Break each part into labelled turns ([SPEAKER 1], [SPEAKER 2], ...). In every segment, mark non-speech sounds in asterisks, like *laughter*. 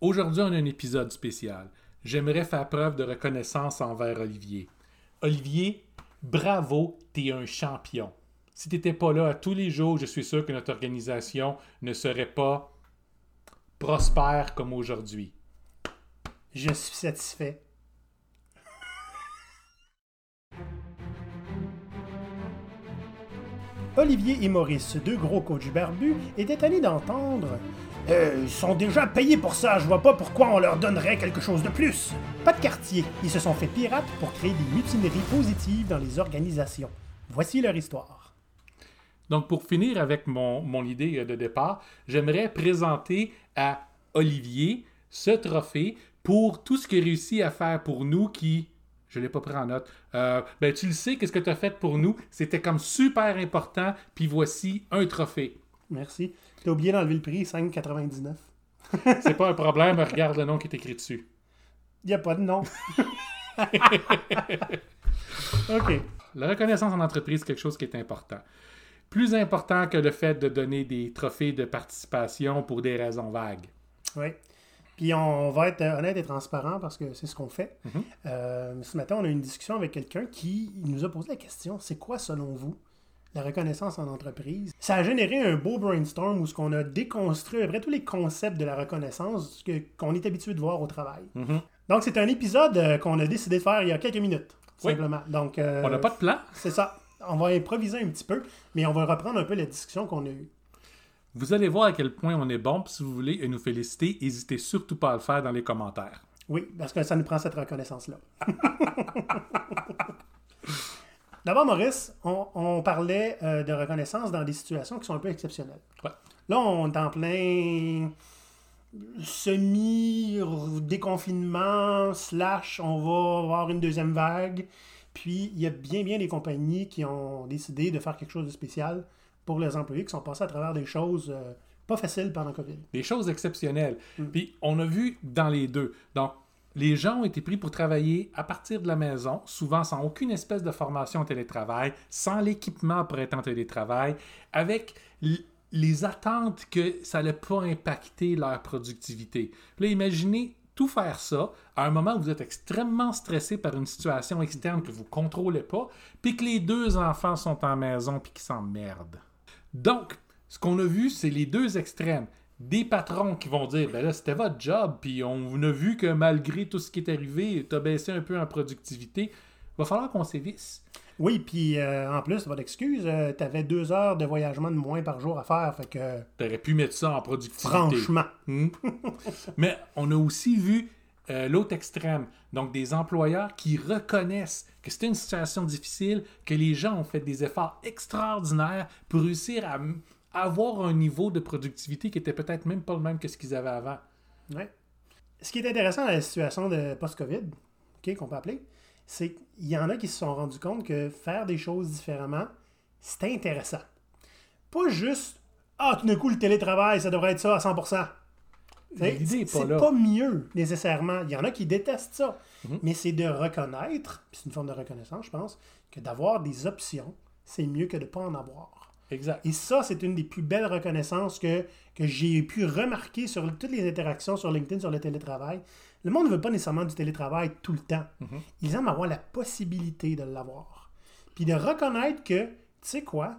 [SPEAKER 1] Aujourd'hui, on a un épisode spécial. J'aimerais faire preuve de reconnaissance envers Olivier. Olivier, bravo, t'es un champion. Si t'étais pas là à tous les jours, je suis sûr que notre organisation ne serait pas prospère comme aujourd'hui.
[SPEAKER 2] Je suis satisfait. Olivier et Maurice, deux gros coachs barbus, étaient allés d'entendre Euh, Ils sont déjà payés pour ça, je vois pas pourquoi on leur donnerait quelque chose de plus. Pas de quartier, ils se sont fait pirates pour créer des mutineries positives dans les organisations. Voici leur histoire.
[SPEAKER 1] Donc, pour finir avec mon, mon idée de départ, j'aimerais présenter à Olivier ce trophée pour tout ce qu'il a réussi à faire pour nous qui. Je ne l'ai pas pris en note. Euh, ben, tu le sais, qu'est-ce que tu as fait pour nous? C'était comme super important, puis voici un trophée.
[SPEAKER 2] Merci. T'as oublié d'enlever le prix, 5,99. *laughs*
[SPEAKER 1] C'est pas un problème, regarde le nom qui est écrit dessus.
[SPEAKER 2] Y a pas de nom. *laughs* OK.
[SPEAKER 1] La reconnaissance en entreprise, c'est quelque chose qui est important. Plus important que le fait de donner des trophées de participation pour des raisons vagues.
[SPEAKER 2] Oui. Puis on va être honnête et transparent parce que c'est ce qu'on fait.
[SPEAKER 1] Mhm.
[SPEAKER 2] Euh, ce matin, on a eu une discussion avec quelqu'un qui nous a posé la question c'est quoi, selon vous, la reconnaissance en entreprise Ça a généré un beau brainstorm où ce qu'on a déconstruit après tous les concepts de la reconnaissance que- qu'on est habitué de voir au travail.
[SPEAKER 1] Mhm.
[SPEAKER 2] Donc, c'est un épisode euh, qu'on a décidé de faire il y a quelques minutes,
[SPEAKER 1] Oui.
[SPEAKER 2] simplement. Donc, euh,
[SPEAKER 1] On n'a pas de plan.
[SPEAKER 2] c'est ça. On va improviser un petit peu, mais on va reprendre un peu la discussion qu'on a eue.
[SPEAKER 1] Vous allez voir à quel point on est bon. Puis si vous voulez nous féliciter, n'hésitez surtout pas à le faire dans les commentaires.
[SPEAKER 2] Oui, parce que ça nous prend cette reconnaissance-là. *laughs* D'abord, Maurice, on, on parlait euh, de reconnaissance dans des situations qui sont un peu exceptionnelles.
[SPEAKER 1] Ouais.
[SPEAKER 2] Là, on est en plein semi-déconfinement, slash, on va avoir une deuxième vague. Puis, il y a bien, bien des compagnies qui ont décidé de faire quelque chose de spécial pour les employés qui sont passés à travers des choses euh, pas faciles pendant COVID.
[SPEAKER 1] Des choses exceptionnelles. Puis on a vu dans les deux. Donc, les gens ont été pris pour travailler à partir de la maison, souvent sans aucune espèce de formation en télétravail, sans l'équipement pour être en télétravail, avec les attentes que ça n'allait pas impacter leur productivité. Là, imaginez tout faire ça à un moment où vous êtes extrêmement stressé par une situation externe que vous ne contrôlez pas, puis que les deux enfants sont en maison puis qu'ils s'emmerdent. Donc, ce qu'on a vu, c'est les deux extrêmes. Des patrons qui vont dire, ben là, c'était votre job, puis on a vu que malgré tout ce qui est arrivé, tu as baissé un peu en productivité. Il va falloir qu'on sévisse.
[SPEAKER 2] Oui, puis euh, en plus, votre excuse, tu avais deux heures de voyagement de moins par jour à faire, fait que
[SPEAKER 1] Tu aurais pu mettre ça en productivité.
[SPEAKER 2] franchement,
[SPEAKER 1] Hmm. *laughs* Mais on a aussi vu euh, l'autre extrême, donc des employeurs qui reconnaissent que c'était une situation difficile, que les gens ont fait des efforts extraordinaires pour réussir à avoir un niveau de productivité qui était peut-être même pas le même que ce qu'ils avaient avant.
[SPEAKER 2] ouais. Ce qui est intéressant dans la situation de post-COVID, qu'on peut appeler, c'est qu'il y en a qui se sont rendus compte que faire des choses différemment, c'est intéressant. Pas juste, ah, tout d'un coup, le télétravail, ça devrait être ça à 100%.
[SPEAKER 1] Mais l'idée est pas
[SPEAKER 2] c'est
[SPEAKER 1] là.
[SPEAKER 2] pas mieux, nécessairement. Il y en a qui détestent ça.
[SPEAKER 1] Mhm.
[SPEAKER 2] Mais c'est de reconnaître, c'est une forme de reconnaissance, je pense, que d'avoir des options, c'est mieux que de ne pas en avoir.
[SPEAKER 1] Exact.
[SPEAKER 2] Et ça, c'est une des plus belles reconnaissances que, que j'ai pu remarquer sur toutes les interactions sur LinkedIn, sur le télétravail. Le monde ne veut pas nécessairement du télétravail tout le temps.
[SPEAKER 1] Mhm.
[SPEAKER 2] Ils aiment avoir la possibilité de l'avoir. Puis de reconnaître que, tu sais quoi,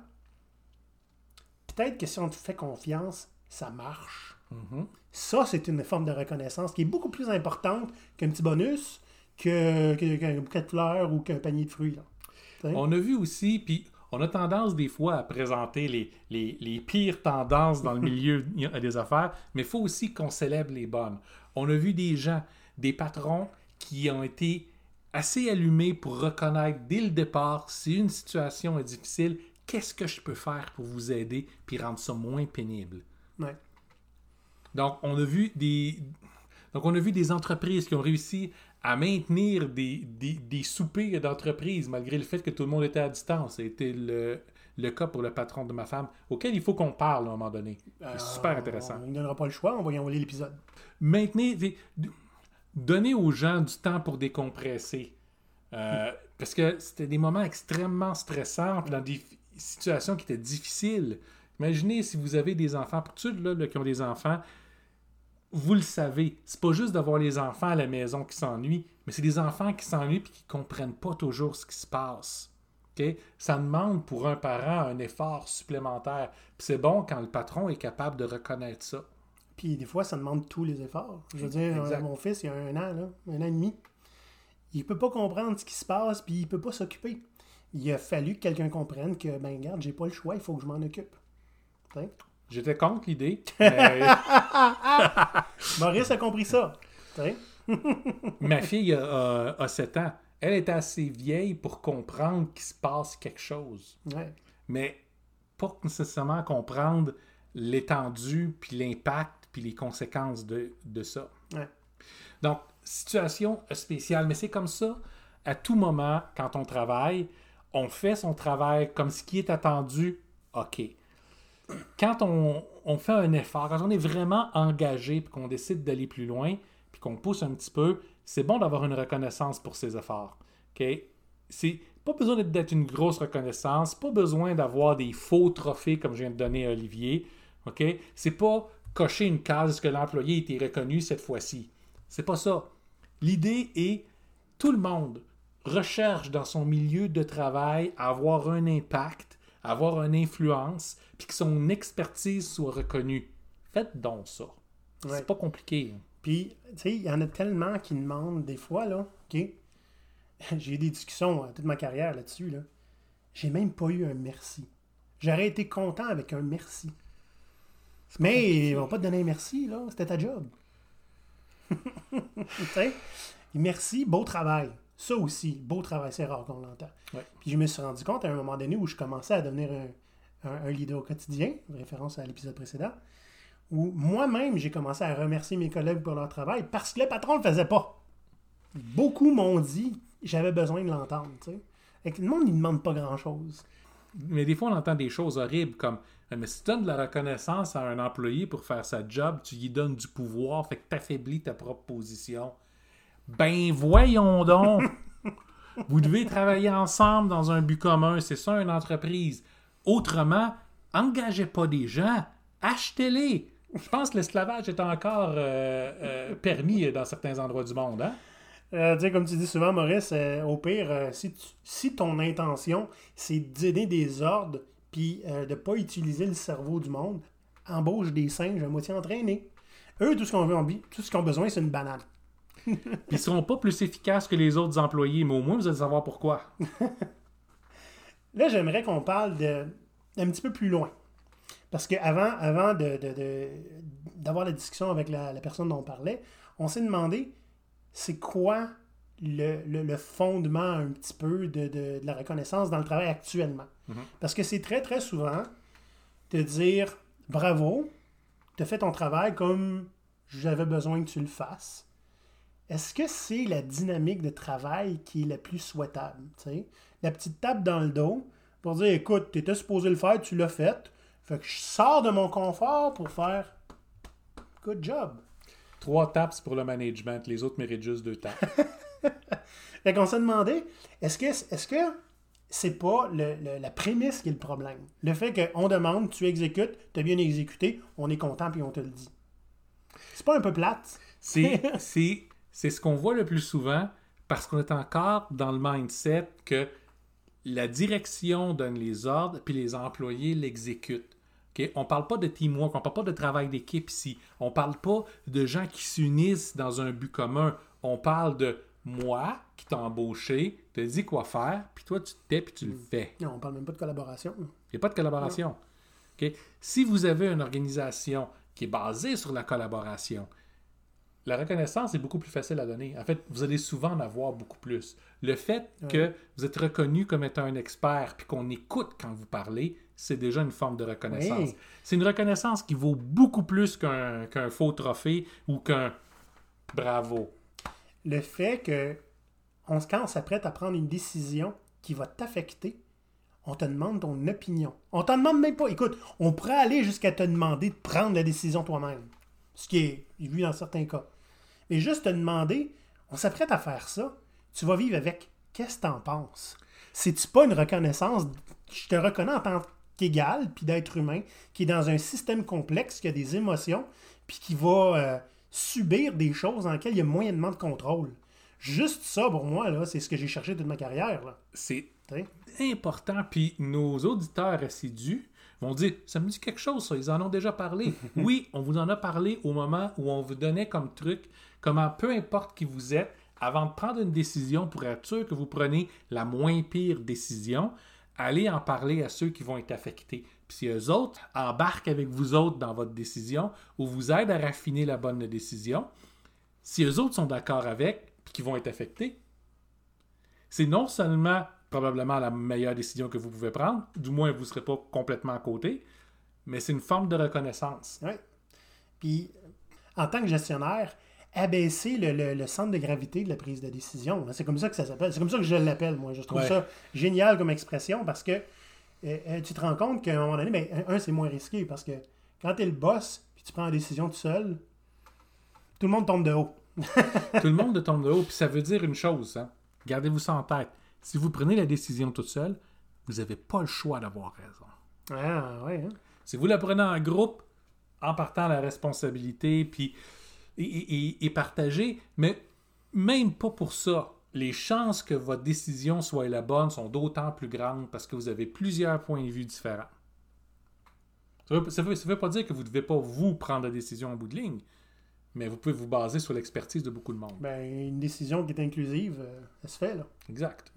[SPEAKER 2] peut-être que si on te fait confiance, ça marche.
[SPEAKER 1] Mhm.
[SPEAKER 2] Ça, c'est une forme de reconnaissance qui est beaucoup plus importante qu'un petit bonus, que- que- qu'un bouquet de fleurs ou qu'un panier de fruits. là.
[SPEAKER 1] On a vu aussi, puis on a tendance des fois à présenter les, les- les pires tendances dans le *laughs* milieu des affaires, mais il faut aussi qu'on célèbre les bonnes. On a vu des gens, des patrons qui ont été assez allumés pour reconnaître dès le départ si une situation est difficile, qu'est-ce que je peux faire pour vous aider puis rendre ça moins pénible?
[SPEAKER 2] Ouais.
[SPEAKER 1] Donc, on a vu des, donc on a vu des entreprises qui ont réussi à maintenir des, des, des soupers d'entreprise malgré le fait que tout le monde était à distance. C'était le, le cas pour le patron de ma femme, auquel il faut qu'on parle à un moment donné. C'est super
[SPEAKER 2] Euh,
[SPEAKER 1] intéressant.
[SPEAKER 2] On ne donnera pas le choix, on va y envoyer l'épisode.
[SPEAKER 1] Maintenez, des- d- donnez aux gens du temps pour décompresser. Euh, parce que c'était des moments extrêmement stressants, dans des situations qui étaient difficiles. Imaginez si vous avez des enfants, pour tous ceux là, là, qui ont des enfants, vous le savez, c'est pas juste d'avoir les enfants à la maison qui s'ennuient, mais c'est des enfants qui s'ennuient et qui comprennent pas toujours ce qui se passe. Ça demande pour un parent un effort supplémentaire. C'est bon quand le patron est capable de reconnaître ça.
[SPEAKER 2] Puis des fois, ça demande tous les efforts. Je veux dire,
[SPEAKER 1] Exact.
[SPEAKER 2] mon fils, il y a un an, là, un an et demi, il peut pas comprendre ce qui se passe, puis il peut pas s'occuper. Il a fallu que quelqu'un comprenne que, ben, regarde, j'ai pas le choix, il faut que je m'en occupe.
[SPEAKER 1] J'étais contre l'idée, *laughs* mais *laughs*
[SPEAKER 2] Maurice a compris ça. *laughs*
[SPEAKER 1] Ma fille a, a, 7 ans. Elle est assez vieille pour comprendre qu'il se passe quelque chose.
[SPEAKER 2] Ouais.
[SPEAKER 1] mais pas nécessairement comprendre l'étendue, puis l'impact, puis les conséquences de, de ça.
[SPEAKER 2] Ouais.
[SPEAKER 1] Donc, situation spéciale, mais c'est comme ça à tout moment quand on travaille. On fait son travail comme ce qui est attendu, OK. Quand on, fait un effort, quand on est vraiment engagé, puis qu'on décide d'aller plus loin, puis qu'on pousse un petit peu, c'est bon d'avoir une reconnaissance pour ses efforts. OK? C'est pas besoin d'être- une grosse reconnaissance, pas besoin d'avoir des faux trophées comme je viens de donner à Olivier. OK? C'est pas cocher une case que l'employé été reconnu cette fois-ci. C'est pas ça. L'idée est tout le monde recherche dans son milieu de travail avoir un impact, avoir une influence, puis que son expertise soit reconnue. Faites donc ça.
[SPEAKER 2] Ouais.
[SPEAKER 1] C'est pas compliqué. hein.
[SPEAKER 2] Puis, tu sais, il y en a tellement qui demandent des fois, là, OK? *laughs* J'ai eu des discussions euh, toute ma carrière là-dessus, là. J'ai même pas eu un merci. J'aurais été content avec un merci. Mais ils vont pas te donner un merci, là. C'était ta job. *laughs* tu sais? Merci, beau travail. Ça aussi, beau travail, c'est rare qu'on l'entend.
[SPEAKER 1] Ouais.
[SPEAKER 2] Puis je me suis rendu compte à un moment donné où je commençais à devenir un, un- un leader au quotidien, référence à l'épisode précédent, où moi-même, j'ai commencé à remercier mes collègues pour leur travail parce que le patron ne le faisait pas. Beaucoup m'ont dit j'avais besoin de l'entendre. que le monde, il ne demande pas grand-chose.
[SPEAKER 1] Mais des fois, on entend des choses horribles comme Mais si tu donnes de la reconnaissance à un employé pour faire sa job, tu lui donnes du pouvoir, fait que tu affaiblis ta propre position. Ben voyons donc! *laughs* Vous devez travailler ensemble dans un but commun, c'est ça une entreprise. Autrement, engagez pas des gens, achetez-les. Je pense que l'esclavage est encore euh, euh, permis dans certains endroits du monde. Hein?
[SPEAKER 2] Euh, comme tu dis souvent, Maurice, au pire, si, tu- si ton intention, c'est de donner des ordres puis de ne pas utiliser le cerveau du monde, embauche des singes à moitié entraînés. Eux, tout ce qu'on veut, envie- tout ce qu'ils ont besoin, c'est une banane. *laughs*
[SPEAKER 1] Puis ils seront pas plus efficaces que les autres employés, mais au moins vous allez savoir pourquoi. *laughs*
[SPEAKER 2] Là, j'aimerais qu'on parle de, un petit peu plus loin. Parce qu'avant avant de- d'avoir la discussion avec la, la personne dont on parlait, on s'est demandé c'est quoi le, le- le fondement un petit peu de, de- de la reconnaissance dans le travail actuellement? Parce que c'est très, très souvent de dire bravo, tu as fait ton travail comme j'avais besoin que tu le fasses. Est-ce que c'est la dynamique de travail qui est la plus souhaitable? tu sais? La petite tape dans le dos pour dire écoute, tu étais supposé le faire, tu l'as fait. Fait que je sors de mon confort pour faire good job.
[SPEAKER 1] Trois tapes c'est pour le management, les autres méritent juste deux tapes. *laughs*
[SPEAKER 2] Fait qu'on s'est demandé est-ce que est-ce que c'est pas le- le- la prémisse qui est le problème? Le fait qu'on demande, tu exécutes, tu as bien exécuté, on est content puis on te le dit. C'est pas un peu plate?
[SPEAKER 1] C'est, *laughs* c'est, ce qu'on voit le plus souvent parce qu'on est encore dans le mindset que la direction donne les ordres puis les employés l'exécutent. On ne parle pas de teamwork, on ne parle pas de travail d'équipe ici. On ne parle pas de gens qui s'unissent dans un but commun. On parle de moi qui t'ai embauché, te dis quoi faire, puis toi tu te tais puis tu le fais.
[SPEAKER 2] Non, on parle même pas de collaboration.
[SPEAKER 1] Il n'y a pas de collaboration. Si vous avez une organisation qui est basée sur la collaboration, la reconnaissance est beaucoup plus facile à donner. En fait, vous allez souvent en avoir beaucoup plus. Le fait que vous êtes reconnu comme étant un expert puis qu'on écoute quand vous parlez, c'est déjà une forme de reconnaissance.
[SPEAKER 2] Oui.
[SPEAKER 1] C'est une reconnaissance qui vaut beaucoup plus qu'un faux trophée ou qu'un bravo.
[SPEAKER 2] Le fait que on, quand on s'apprête à prendre une décision qui va t'affecter, on te demande ton opinion. On t'en demande même pas. Écoute, on pourrait aller jusqu'à te demander de prendre la décision toi-même. Ce qui est vu dans certains cas. Mais juste te demander, on s'apprête à faire ça, tu vas vivre avec. Qu'est-ce que t'en penses? C'est-tu pas une reconnaissance? Je te reconnais en tant qu'égal, puis d'être humain, qui est dans un système complexe, qui a des émotions, puis qui va, euh, subir des choses dans lesquelles il y a moyennement de contrôle. Juste ça, pour moi, là, c'est ce que j'ai cherché toute ma carrière. Là.
[SPEAKER 1] C'est important. Puis nos auditeurs assidus vont dire Ça me dit quelque chose, ça. Ils en ont déjà parlé. *laughs* oui, on vous en a parlé au moment où on vous donnait comme truc comment, peu importe qui vous êtes, avant de prendre une décision pour être sûr que vous prenez la moins pire décision, allez en parler à ceux qui vont être affectés. Puis si eux autres embarquent avec vous autres dans votre décision ou vous aident à raffiner la bonne décision, si eux autres sont d'accord avec, puis qu'ils vont être affectés, c'est non seulement probablement la meilleure décision que vous pouvez prendre, du moins vous ne serez pas complètement à côté, mais c'est une forme de reconnaissance.
[SPEAKER 2] Oui. Puis, en tant que gestionnaire, abaisser le, le- le centre de gravité de la prise de décision. C'est comme ça que ça s'appelle. C'est comme ça que je l'appelle, moi. Je trouve
[SPEAKER 1] Ouais.
[SPEAKER 2] ça génial comme expression parce que euh, euh, tu te rends compte qu'à un moment donné, ben, un, un, c'est moins risqué parce que quand tu es le boss puis tu prends la décision tout seul, tout le monde tombe de haut. *laughs*
[SPEAKER 1] Tout le monde tombe de haut, puis ça veut dire une chose, hein. gardez-vous ça en tête. Si vous prenez la décision toute seule, vous n'avez pas le choix d'avoir raison.
[SPEAKER 2] Ah, ouais. hein.
[SPEAKER 1] Si vous la prenez en groupe, en partant la responsabilité, puis et, et- et partagée, mais même pas pour ça, les chances que votre décision soit la bonne sont d'autant plus grandes parce que vous avez plusieurs points de vue différents. Ça ne veut, veut pas dire que vous ne devez pas vous prendre la décision en bout de ligne, mais vous pouvez vous baser sur l'expertise de beaucoup de monde.
[SPEAKER 2] Ben, une décision qui est inclusive, euh, elle se fait, là.
[SPEAKER 1] Exact.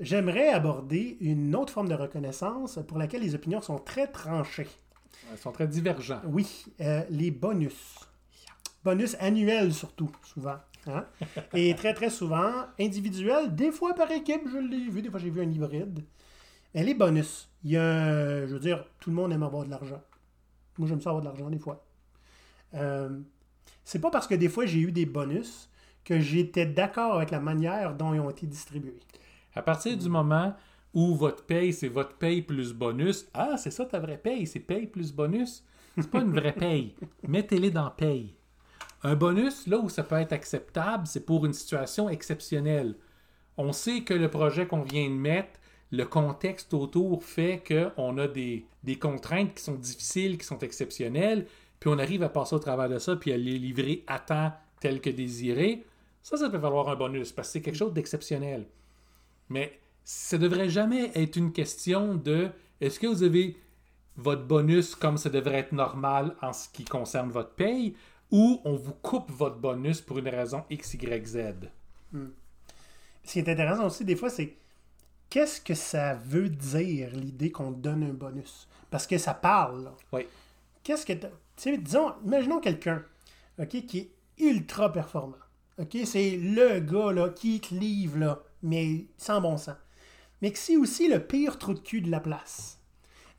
[SPEAKER 2] J'aimerais aborder une autre forme de reconnaissance pour laquelle les opinions sont très tranchées.
[SPEAKER 1] Ils sont très divergents.
[SPEAKER 2] Oui, euh, les bonus. Bonus annuels surtout, souvent. hein? *laughs* Et très très souvent individuels, des fois par équipe, je l'ai vu, des fois j'ai vu un hybride. Mais les bonus, il y a, un- je veux dire, tout le monde aime avoir de l'argent. Moi j'aime ça avoir de l'argent des fois. Euh, c'est pas parce que des fois j'ai eu des bonus que j'étais d'accord avec la manière dont ils ont été distribués.
[SPEAKER 1] À partir du moment où votre paye, c'est votre paye plus bonus, ah, c'est ça ta vraie paye, c'est paye plus bonus. C'est pas une vraie paye. *laughs* Mettez-les dans paye. Un bonus, là où ça peut être acceptable, c'est pour une situation exceptionnelle. On sait que le projet qu'on vient de mettre, le contexte autour fait qu'on a des, des contraintes qui sont difficiles, qui sont exceptionnelles, puis on arrive à passer au travers de ça, puis à les livrer à temps tel que désiré. Ça, ça peut valoir un bonus, parce que c'est quelque chose d'exceptionnel. Mais ça devrait jamais être une question de est-ce que vous avez votre bonus comme ça devrait être normal en ce qui concerne votre paye ou on vous coupe votre bonus pour une raison X, Y, Z?
[SPEAKER 2] Ce qui est intéressant aussi, des fois, c'est qu'est-ce que ça veut dire l'idée qu'on donne un bonus? Parce que ça parle. là.
[SPEAKER 1] Oui.
[SPEAKER 2] Qu'est-ce que. Sais, disons, imaginons quelqu'un ok, qui est ultra performant. ok C'est le gars là, qui te livre, là, mais sans bon sens. Mais que c'est aussi le pire trou de cul de la place.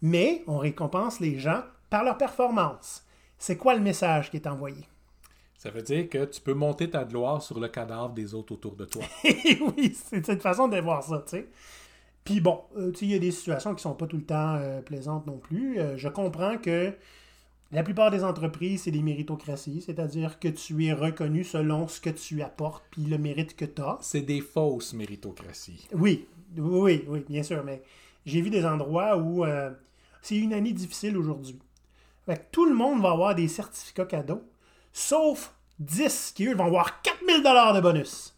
[SPEAKER 2] Mais on récompense les gens par leur performance. C'est quoi le message qui est envoyé?
[SPEAKER 1] Ça veut dire que tu peux monter ta gloire sur le cadavre des autres autour de toi. *laughs*
[SPEAKER 2] oui, c'est cette façon de voir ça, tu sais. Puis bon, euh, tu sais, il y a des situations qui sont pas tout le temps euh, plaisantes non plus. Euh, je comprends que la plupart des entreprises, c'est des méritocraties, c'est-à-dire que tu es reconnu selon ce que tu apportes puis le mérite que tu as.
[SPEAKER 1] C'est des fausses méritocraties.
[SPEAKER 2] Oui, oui, oui, bien sûr, mais j'ai vu des endroits où euh, c'est une année difficile aujourd'hui. Tout le monde va avoir des certificats cadeaux, sauf 10 qui, eux, vont avoir 4000 de bonus.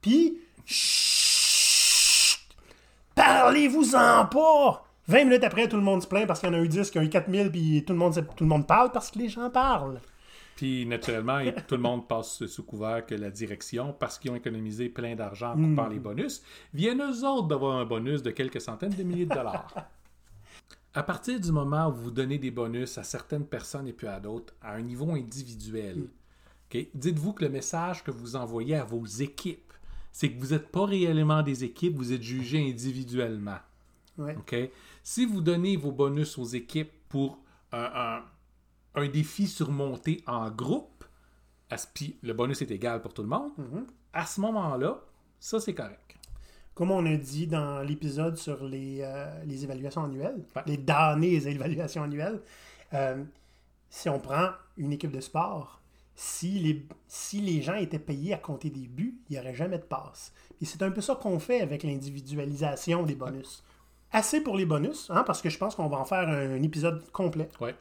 [SPEAKER 2] Puis, chut, parlez-vous-en pas! 20 minutes après, tout le monde se plaint parce qu'il y en a eu 10 qui ont eu 4000, puis tout le monde, tout le monde parle parce que les gens parlent.
[SPEAKER 1] Puis, naturellement, tout le monde passe sous couvert que la direction, parce qu'ils ont économisé plein d'argent en coupant les bonus, viennent eux autres d'avoir un bonus de quelques centaines de milliers de dollars. À partir du moment où vous donnez des bonus à certaines personnes et puis à d'autres, à un niveau individuel, dites-vous que le message que vous envoyez à vos équipes, c'est que vous n'êtes pas réellement des équipes, vous êtes jugés individuellement.
[SPEAKER 2] Ouais.
[SPEAKER 1] OK? Si vous donnez vos bonus aux équipes pour un, un- un défi surmonté en groupe, à ce- puis le bonus est égal pour tout le monde, à ce moment-là, ça c'est correct.
[SPEAKER 2] Comme on a dit dans l'épisode sur les, euh, les évaluations annuelles,
[SPEAKER 1] Ouais.
[SPEAKER 2] les damnées évaluations annuelles, euh, si on prend une équipe de sport, si les, si les gens étaient payés à compter des buts, il n'y aurait jamais de passe. Et c'est un peu ça qu'on fait avec l'individualisation des bonus. Assez pour les bonus, hein, parce que je pense qu'on va en faire un, épisode complet.
[SPEAKER 1] Ouais.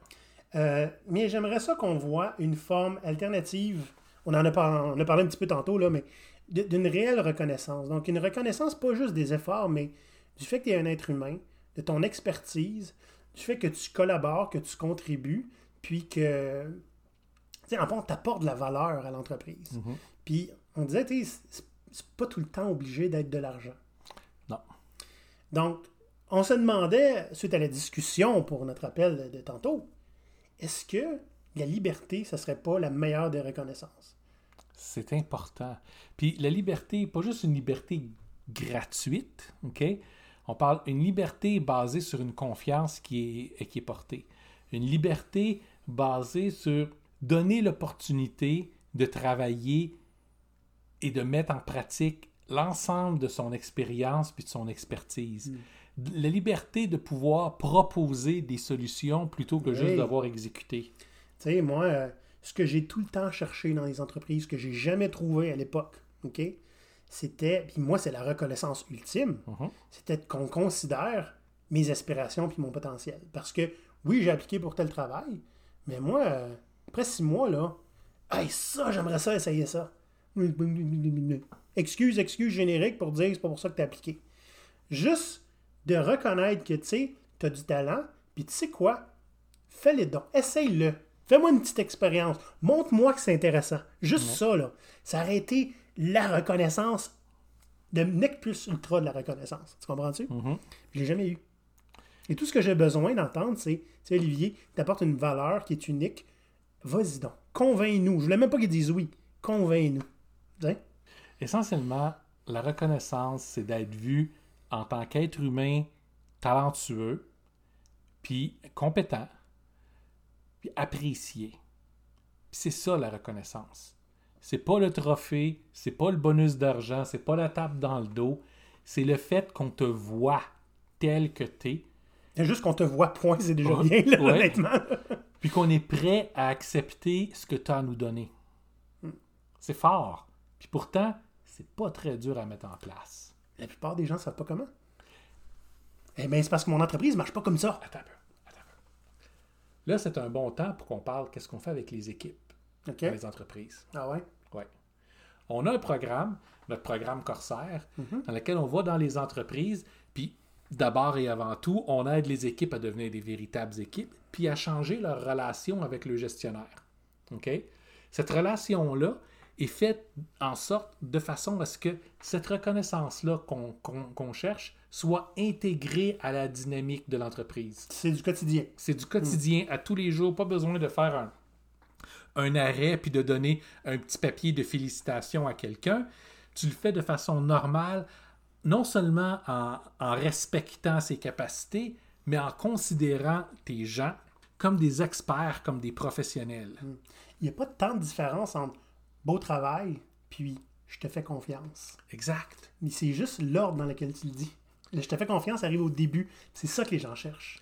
[SPEAKER 2] Euh, mais j'aimerais ça qu'on voit une forme alternative. On en a, par- on a parlé un petit peu tantôt, là, mais d'une réelle reconnaissance. Donc, une reconnaissance, pas juste des efforts, mais du fait que tu es un être humain, de ton expertise, du fait que tu collabores, que tu contribues, puis que, tu sais, en fond, tu apportes de la valeur à l'entreprise.
[SPEAKER 1] Mhm.
[SPEAKER 2] Puis, on disait, tu c'est pas tout le temps obligé d'être de l'argent.
[SPEAKER 1] Non.
[SPEAKER 2] Donc, on se demandait, suite à la discussion pour notre appel de, tantôt, est-ce que la liberté, ce serait pas la meilleure des reconnaissances?
[SPEAKER 1] C'est important. Puis la liberté, pas juste une liberté gratuite, OK? On parle d'une liberté basée sur une confiance qui est, qui est portée. Une liberté basée sur donner l'opportunité de travailler et de mettre en pratique l'ensemble de son expérience puis de son expertise. La liberté de pouvoir proposer des solutions plutôt que juste d'avoir exécuté.
[SPEAKER 2] Tu sais, moi, euh, ce que j'ai tout le temps cherché dans les entreprises, que j'ai jamais trouvé à l'époque, OK? C'était, puis moi, c'est la reconnaissance ultime,
[SPEAKER 1] Mhm.
[SPEAKER 2] c'était qu'on considère mes aspirations puis mon potentiel. Parce que, oui, j'ai appliqué pour tel travail, mais moi, euh, après six mois, là, hey, ça, j'aimerais ça essayer ça. Excuse, excuse générique pour dire que c'est pas pour ça que tu as appliqué. Juste de reconnaître que, tu sais, tu as du talent, puis tu sais quoi? Fais-le donc. Essaye-le. Fais-moi une petite expérience. Montre-moi que c'est intéressant. Juste ça, là. Ça aurait été la reconnaissance de nec plus ultra de la reconnaissance. Tu comprends-tu?
[SPEAKER 1] Mhm.
[SPEAKER 2] Je l'ai jamais eu. Et tout ce que j'ai besoin d'entendre, c'est, tu sais, Olivier, t'apportes une valeur qui est unique. Vas-y donc. Convainc-nous. Je voulais même pas qu'ils disent oui. Convainc-nous. Sais?
[SPEAKER 1] Essentiellement, la reconnaissance, c'est d'être vu en tant qu'être humain talentueux, puis compétent, puis apprécié. C'est ça la reconnaissance. C'est pas le trophée, c'est pas le bonus d'argent, c'est pas la tape dans le dos, c'est le fait qu'on te voit tel que t'es,
[SPEAKER 2] C'est juste qu'on te voit point, c'est déjà bien, là,
[SPEAKER 1] Ouais.
[SPEAKER 2] honnêtement. *laughs*
[SPEAKER 1] puis qu'on est prêt à accepter ce que tu as à nous donner. C'est fort. Puis pourtant, c'est pas très dur à mettre en place.
[SPEAKER 2] La plupart des gens ne savent pas comment. Eh bien, c'est parce que mon entreprise ne marche pas comme ça.
[SPEAKER 1] Attends un peu. Attends un peu. Là, c'est un bon temps pour qu'on parle qu'est-ce qu'on fait avec les équipes dans les entreprises.
[SPEAKER 2] Ah ouais?
[SPEAKER 1] Ouais. On a un programme, notre programme Corsair, dans lequel on va dans les entreprises, puis d'abord et avant tout, on aide les équipes à devenir des véritables équipes, puis à changer leur relation avec le gestionnaire. OK? Cette relation-là est faite en sorte de façon à ce que cette reconnaissance-là qu'on qu'on cherche soit intégrée à la dynamique de l'entreprise.
[SPEAKER 2] C'est du quotidien.
[SPEAKER 1] C'est du quotidien à tous les jours, pas besoin de faire un, un arrêt puis de donner un petit papier de félicitations à quelqu'un. Tu le fais de façon normale, non seulement en, en respectant ses capacités, mais en considérant tes gens comme des experts, comme des professionnels.
[SPEAKER 2] Il n'y a pas tant de différence entre beau travail puis je te fais confiance.
[SPEAKER 1] Exact.
[SPEAKER 2] Mais c'est juste l'ordre dans lequel tu le dis. Le je te fais confiance arrive au début. C'est ça que les gens cherchent.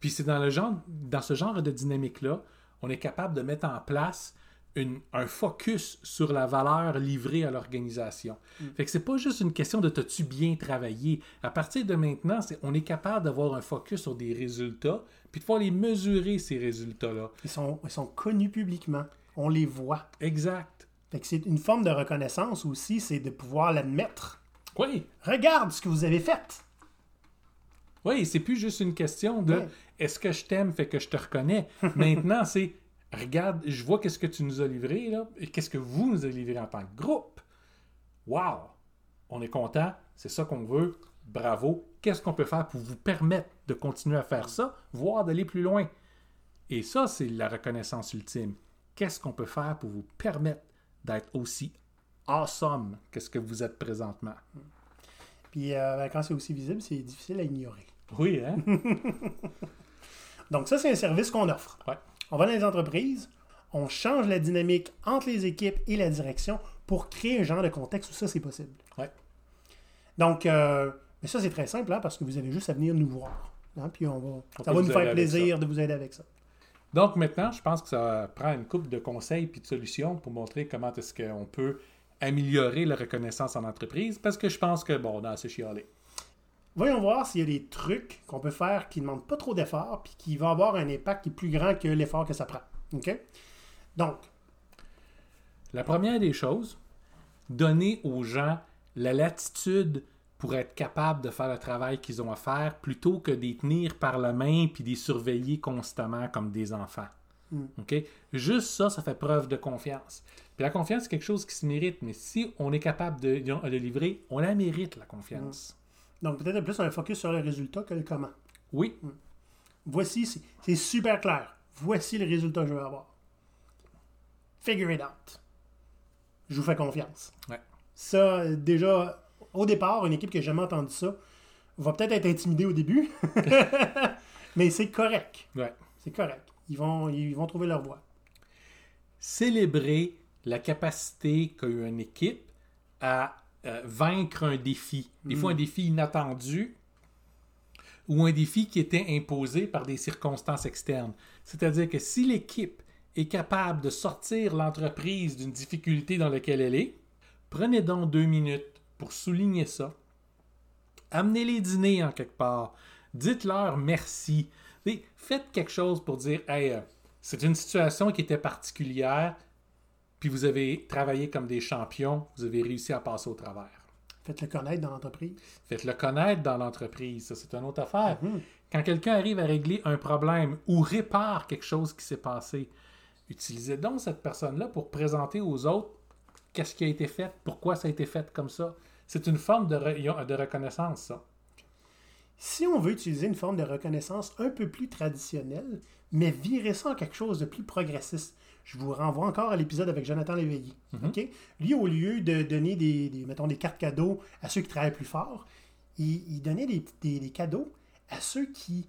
[SPEAKER 1] Puis c'est dans, le genre, dans ce genre de dynamique-là, on est capable de mettre en place une- un focus sur la valeur livrée à l'organisation. Fait que c'est pas juste une question de t'as-tu bien travaillé. À partir de maintenant, on est capable d'avoir un focus sur des résultats, puis de pouvoir les mesurer, ces résultats-là.
[SPEAKER 2] Ils sont, ils sont connus publiquement. On les voit.
[SPEAKER 1] Exact.
[SPEAKER 2] Fait que c'est une forme de reconnaissance aussi, c'est de pouvoir l'admettre.
[SPEAKER 1] Oui,
[SPEAKER 2] Regarde ce que vous avez fait.
[SPEAKER 1] oui, c'est plus juste une question de est-ce que je t'aime, fait que je te reconnais. *laughs* Maintenant, c'est regarde, je vois qu'est-ce que tu nous as livré, là, et qu'est-ce que vous nous avez livré en tant que groupe. Wow! On est content, c'est ça qu'on veut, bravo. Qu'est-ce qu'on peut faire pour vous permettre de continuer à faire ça, voire d'aller plus loin? Et ça, c'est la reconnaissance ultime. Qu'est-ce qu'on peut faire pour vous permettre d'être aussi awesome que ce que vous êtes présentement?
[SPEAKER 2] Puis euh, ben, quand c'est aussi visible, c'est difficile à ignorer.
[SPEAKER 1] Oui, hein? *laughs*
[SPEAKER 2] Donc ça, c'est un service qu'on offre.
[SPEAKER 1] Ouais.
[SPEAKER 2] On va dans les entreprises, on change la dynamique entre les équipes et la direction pour créer un genre de contexte où ça, c'est possible.
[SPEAKER 1] Ouais.
[SPEAKER 2] Donc, euh, mais ça, c'est très simple, hein, parce que vous avez juste à venir nous voir. hein, puis on va,
[SPEAKER 1] On
[SPEAKER 2] ça va nous faire plaisir de vous aider avec ça.
[SPEAKER 1] Donc maintenant, je pense que ça prend une couple de conseils puis de solutions pour montrer comment est-ce qu'on peut améliorer la reconnaissance en entreprise parce que je pense que, bon, on a assez chialé.
[SPEAKER 2] Voyons voir s'il y a des trucs qu'on peut faire qui ne demandent pas trop d'efforts puis qui vont avoir un impact qui est plus grand que l'effort que ça prend. OK? Donc,
[SPEAKER 1] La première des choses, donner aux gens la latitude pour être capables de faire le travail qu'ils ont à faire plutôt que de les tenir par la main puis de les surveiller constamment comme des enfants. OK? Juste ça, ça fait preuve de confiance. Puis la confiance, c'est quelque chose qui se mérite, mais si on est capable de, de livrer, on la mérite, la confiance.
[SPEAKER 2] donc peut-être plus un focus sur le résultat que le comment.
[SPEAKER 1] Oui,
[SPEAKER 2] Voici, c'est- super clair. Voici le résultat que je veux avoir. Figure it out. Je vous fais confiance.
[SPEAKER 1] Ouais.
[SPEAKER 2] Ça, déjà, au départ, une équipe qui n'a jamais entendu ça va peut-être être intimidée au début, *laughs* mais c'est correct.
[SPEAKER 1] ouais.
[SPEAKER 2] C'est correct. Ils vont, ils vont trouver leur voie.
[SPEAKER 1] célébrer la capacité qu'a eu une équipe à euh, vaincre un défi. Des fois, un défi inattendu ou un défi qui était imposé par des circonstances externes. C'est-à-dire que si l'équipe est capable de sortir l'entreprise d'une difficulté dans laquelle elle est, prenez donc deux minutes pour souligner ça. Amenez-les dîner en quelque part. Dites-leur merci. Faites quelque chose pour dire Hey, euh, c'est une situation qui était particulière, puis vous avez travaillé comme des champions, vous avez réussi à passer au travers.
[SPEAKER 2] Faites-le connaître dans l'entreprise.
[SPEAKER 1] Faites-le connaître dans l'entreprise, ça c'est une autre affaire. Quand quelqu'un arrive à régler un problème ou répare quelque chose qui s'est passé, utilisez donc cette personne-là pour présenter aux autres qu'est-ce qui a été fait, pourquoi ça a été fait comme ça. C'est une forme de, re- de reconnaissance, ça.
[SPEAKER 2] Si on veut utiliser une forme de reconnaissance un peu plus traditionnelle, mais virer ça en quelque chose de plus progressiste, je vous renvoie encore à l'épisode avec Jonathan Léveillé. OK? Lui, au lieu de donner des, des, mettons, des cartes cadeaux à ceux qui travaillent plus fort, il, il donnait des, des- des cadeaux à ceux qui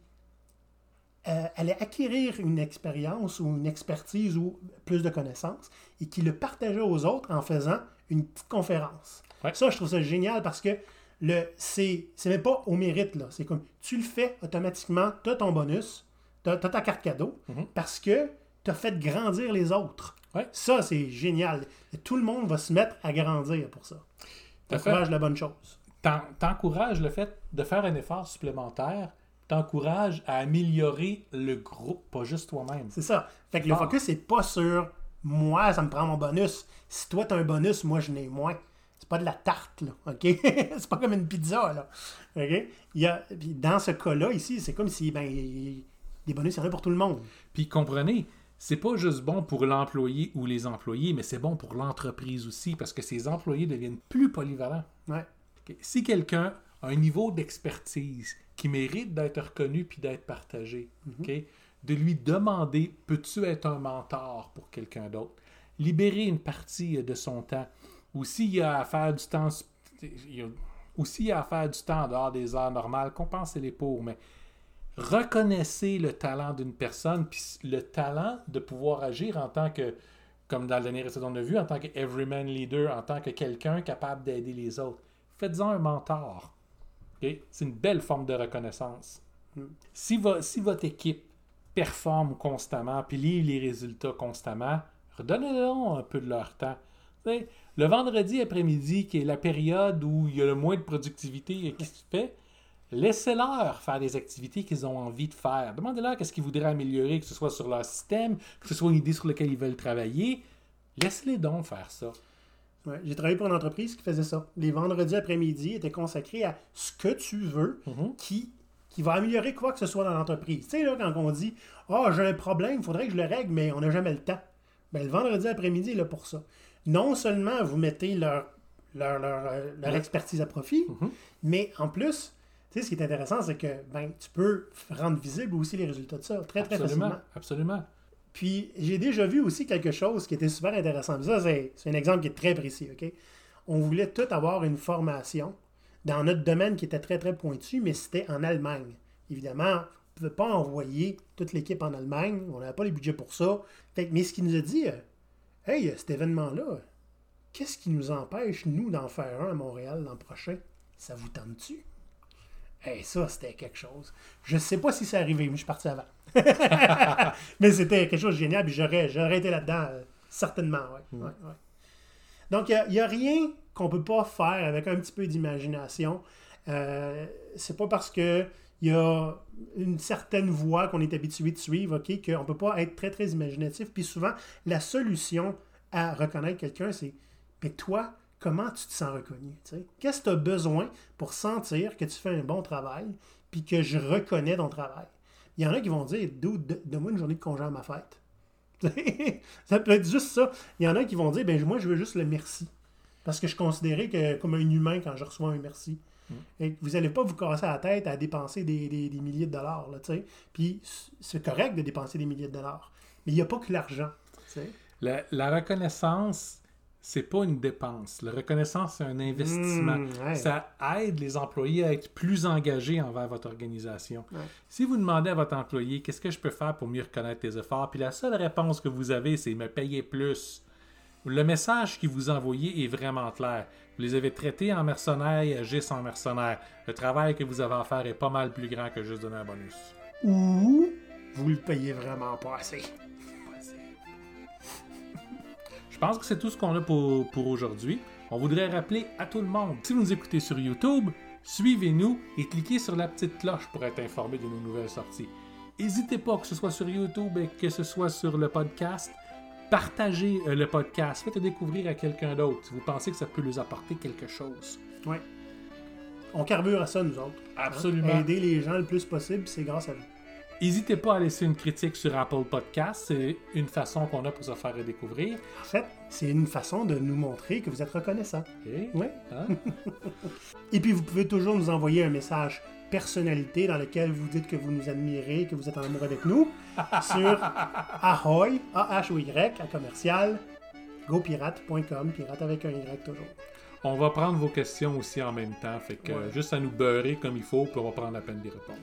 [SPEAKER 2] euh, allaient acquérir une expérience ou une expertise ou plus de connaissances et qui le partageaient aux autres en faisant une petite conférence.
[SPEAKER 1] Ouais.
[SPEAKER 2] Ça, je trouve ça génial parce que le c'est c'est même pas au mérite là c'est comme tu le fais automatiquement tu as ton bonus tu as, ta carte cadeau
[SPEAKER 1] Mhm.
[SPEAKER 2] parce que tu as fait grandir les autres
[SPEAKER 1] Ouais.
[SPEAKER 2] ça c'est génial tout le monde va se mettre à grandir pour ça encourage la bonne chose
[SPEAKER 1] T'en- T'encourages le fait de faire un effort supplémentaire, t'encourages à améliorer le groupe, pas juste toi-même.
[SPEAKER 2] c'est ça fait que le
[SPEAKER 1] Ah.
[SPEAKER 2] focus c'est pas sur moi ça me prend mon bonus si toi tu as un bonus moi je n'ai moins c'est pas de la tarte là ok? *laughs* C'est pas comme une pizza là ok? Il y a puis dans ce cas là ici c'est comme si ben il- des bonus il y en a pour tout le monde.
[SPEAKER 1] Puis comprenez, c'est pas juste bon pour l'employé ou les employés, mais c'est bon pour l'entreprise aussi parce que ces employés deviennent plus polyvalents.
[SPEAKER 2] ouais?
[SPEAKER 1] Si quelqu'un a un niveau d'expertise qui mérite d'être reconnu puis d'être partagé, ok, de lui demander peux-tu être un mentor pour quelqu'un d'autre, libérer une partie de son temps, ou s'il y a à faire du temps, il y a- ou s'il y a à faire du temps en dehors des heures normales, compensez-les pour, mais reconnaissez le talent d'une personne, puis le talent de pouvoir agir en tant que, comme dans le dernier épisode on a vu, en tant que everyman leader, en tant que quelqu'un capable d'aider les autres. Faites-en un mentor. Ok? C'est une belle forme de reconnaissance. Si, vo- si votre équipe performe constamment, puis livre les résultats constamment, redonnez-leur un peu de leur temps. Le vendredi après-midi, qui est la période où il y a le moins de productivité qui se fait, laissez-leur faire des activités qu'ils ont envie de faire. Demandez-leur qu'est-ce qu'ils voudraient améliorer, que ce soit sur leur système, que ce soit une idée sur laquelle ils veulent travailler. Laissez-les donc faire ça.
[SPEAKER 2] Ouais, J'ai travaillé pour une entreprise qui faisait ça. Les vendredis après-midi étaient consacrés à ce que tu veux
[SPEAKER 1] Mhm.
[SPEAKER 2] qui, qui va améliorer quoi que ce soit dans l'entreprise. Tu sais, là, quand on dit Ah, j'ai un problème, il faudrait que je le règle, mais on n'a jamais le temps. Ben, le vendredi après-midi est là pour ça. Non seulement vous mettez leur, leur, leur, euh, leur expertise à profit,
[SPEAKER 1] Mhm.
[SPEAKER 2] mais en plus, tu sais, ce qui est intéressant, c'est que ben, tu peux rendre visible aussi les résultats de ça très, très
[SPEAKER 1] Absolument.
[SPEAKER 2] facilement.
[SPEAKER 1] Absolument.
[SPEAKER 2] Puis j'ai déjà vu aussi quelque chose qui était super intéressant. Puis ça, c'est un exemple qui est très précis, OK? On voulait tout avoir une formation dans notre domaine qui était très, très pointu, mais c'était en Allemagne. Évidemment, on ne pouvait pas envoyer toute l'équipe en Allemagne. On n'avait pas les budgets pour ça. Fait mais ce qui nous a dit, euh, hey, cet événement-là, qu'est-ce qui nous empêche, nous, d'en faire un à Montréal l'an prochain? Ça vous tente-tu? Hey, ça, c'était quelque chose. Je sais pas si c'est arrivé, mais je suis parti avant. *laughs* mais c'était quelque chose de génial, puis j'aurais, j'aurais été là-dedans, euh, certainement. Ouais, ouais, ouais. Donc, il n'y a, rien qu'on peut pas faire avec un petit peu d'imagination. Euh, c'est pas parce que il y a une certaine voie qu'on est habitué de suivre, OK, qu'on ne peut pas être très, très imaginatif. Puis souvent, la solution à reconnaître quelqu'un, c'est Mais toi, comment tu te sens reconnu? Qu'est-ce que tu as besoin pour sentir que tu fais un bon travail puis que je reconnais ton travail? Il y en a qui vont dire Donne-moi une journée de congé à ma fête. *laughs* ça peut être juste ça. Il y en a qui vont dire ben moi, je veux juste le merci. Parce que je considérais que comme un humain quand je reçois un merci. Mm. vous n'allez pas vous casser la tête à dépenser des, milliers de dollars. Là, Puis c'est correct de dépenser des milliers de dollars. Mais il n'y a pas que l'argent.
[SPEAKER 1] La, la, reconnaissance, c'est pas une dépense. La reconnaissance, c'est un investissement. Mm, Ça aide les employés à être plus engagés envers votre organisation. Si vous demandez à votre employé qu'est-ce que je peux faire pour mieux reconnaître tes efforts, puis la seule réponse que vous avez, c'est me payer plus. Le message qu'il vous envoyez est vraiment clair. Vous les avez traités en mercenaires et agissent en mercenaires. Le travail que vous avez à faire est pas mal plus grand que juste donner un bonus.
[SPEAKER 2] Ou vous le payez vraiment pas assez.
[SPEAKER 1] Je pense que c'est tout ce qu'on a pour, pour aujourd'hui. On voudrait rappeler à tout le monde, si vous nous écoutez sur YouTube, suivez-nous et cliquez sur la petite cloche pour être informé de nos nouvelles sorties. N'hésitez pas, que ce soit sur YouTube et que ce soit sur le podcast, partagez euh, le podcast, faites-le découvrir à quelqu'un d'autre si vous pensez que ça peut lui apporter quelque chose.
[SPEAKER 2] Oui. On carbure à ça, nous autres.
[SPEAKER 1] Hein? Absolument.
[SPEAKER 2] Aider les gens le plus possible, c'est grâce à vous.
[SPEAKER 1] N'hésitez pas à laisser une critique sur Apple Podcast. C'est une façon qu'on a pour se faire découvrir.
[SPEAKER 2] En fait, c'est une façon de nous montrer que vous êtes reconnaissant. Oui. Hein? *laughs* Et puis, vous pouvez toujours nous envoyer un message personnalité dans lequel vous dites que vous nous admirez, que vous êtes en amour avec nous, *laughs* sur ahoy, A-H-O-Y, à commercial, gopirate.com, pirate avec un Y toujours.
[SPEAKER 1] On va prendre vos questions aussi en même temps, fait que juste à nous beurrer comme il faut, puis on va prendre la peine d'y répondre.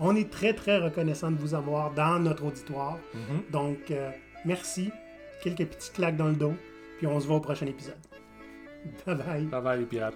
[SPEAKER 2] On est très, très reconnaissant de vous avoir dans notre auditoire. Mhm. Donc, euh, merci. Quelques petites claques dans le dos. Puis on se voit au prochain épisode. Bye bye.
[SPEAKER 1] Bye bye, les pirates.